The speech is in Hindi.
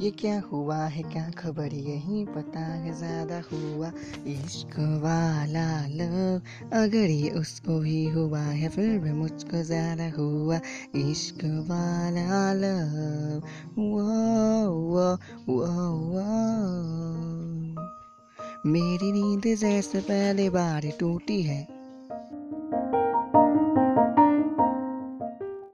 ये क्या हुआ है, क्या खबर यही पता है। ज़्यादा हुआ इश्क वाला लव, अगर ये उसको भी हुआ है, फिर भी मुझको ज़्यादा हुआ इश्क वाला लव। वो वो वो वो मेरी नींद जैसे पहले बार टूटी है।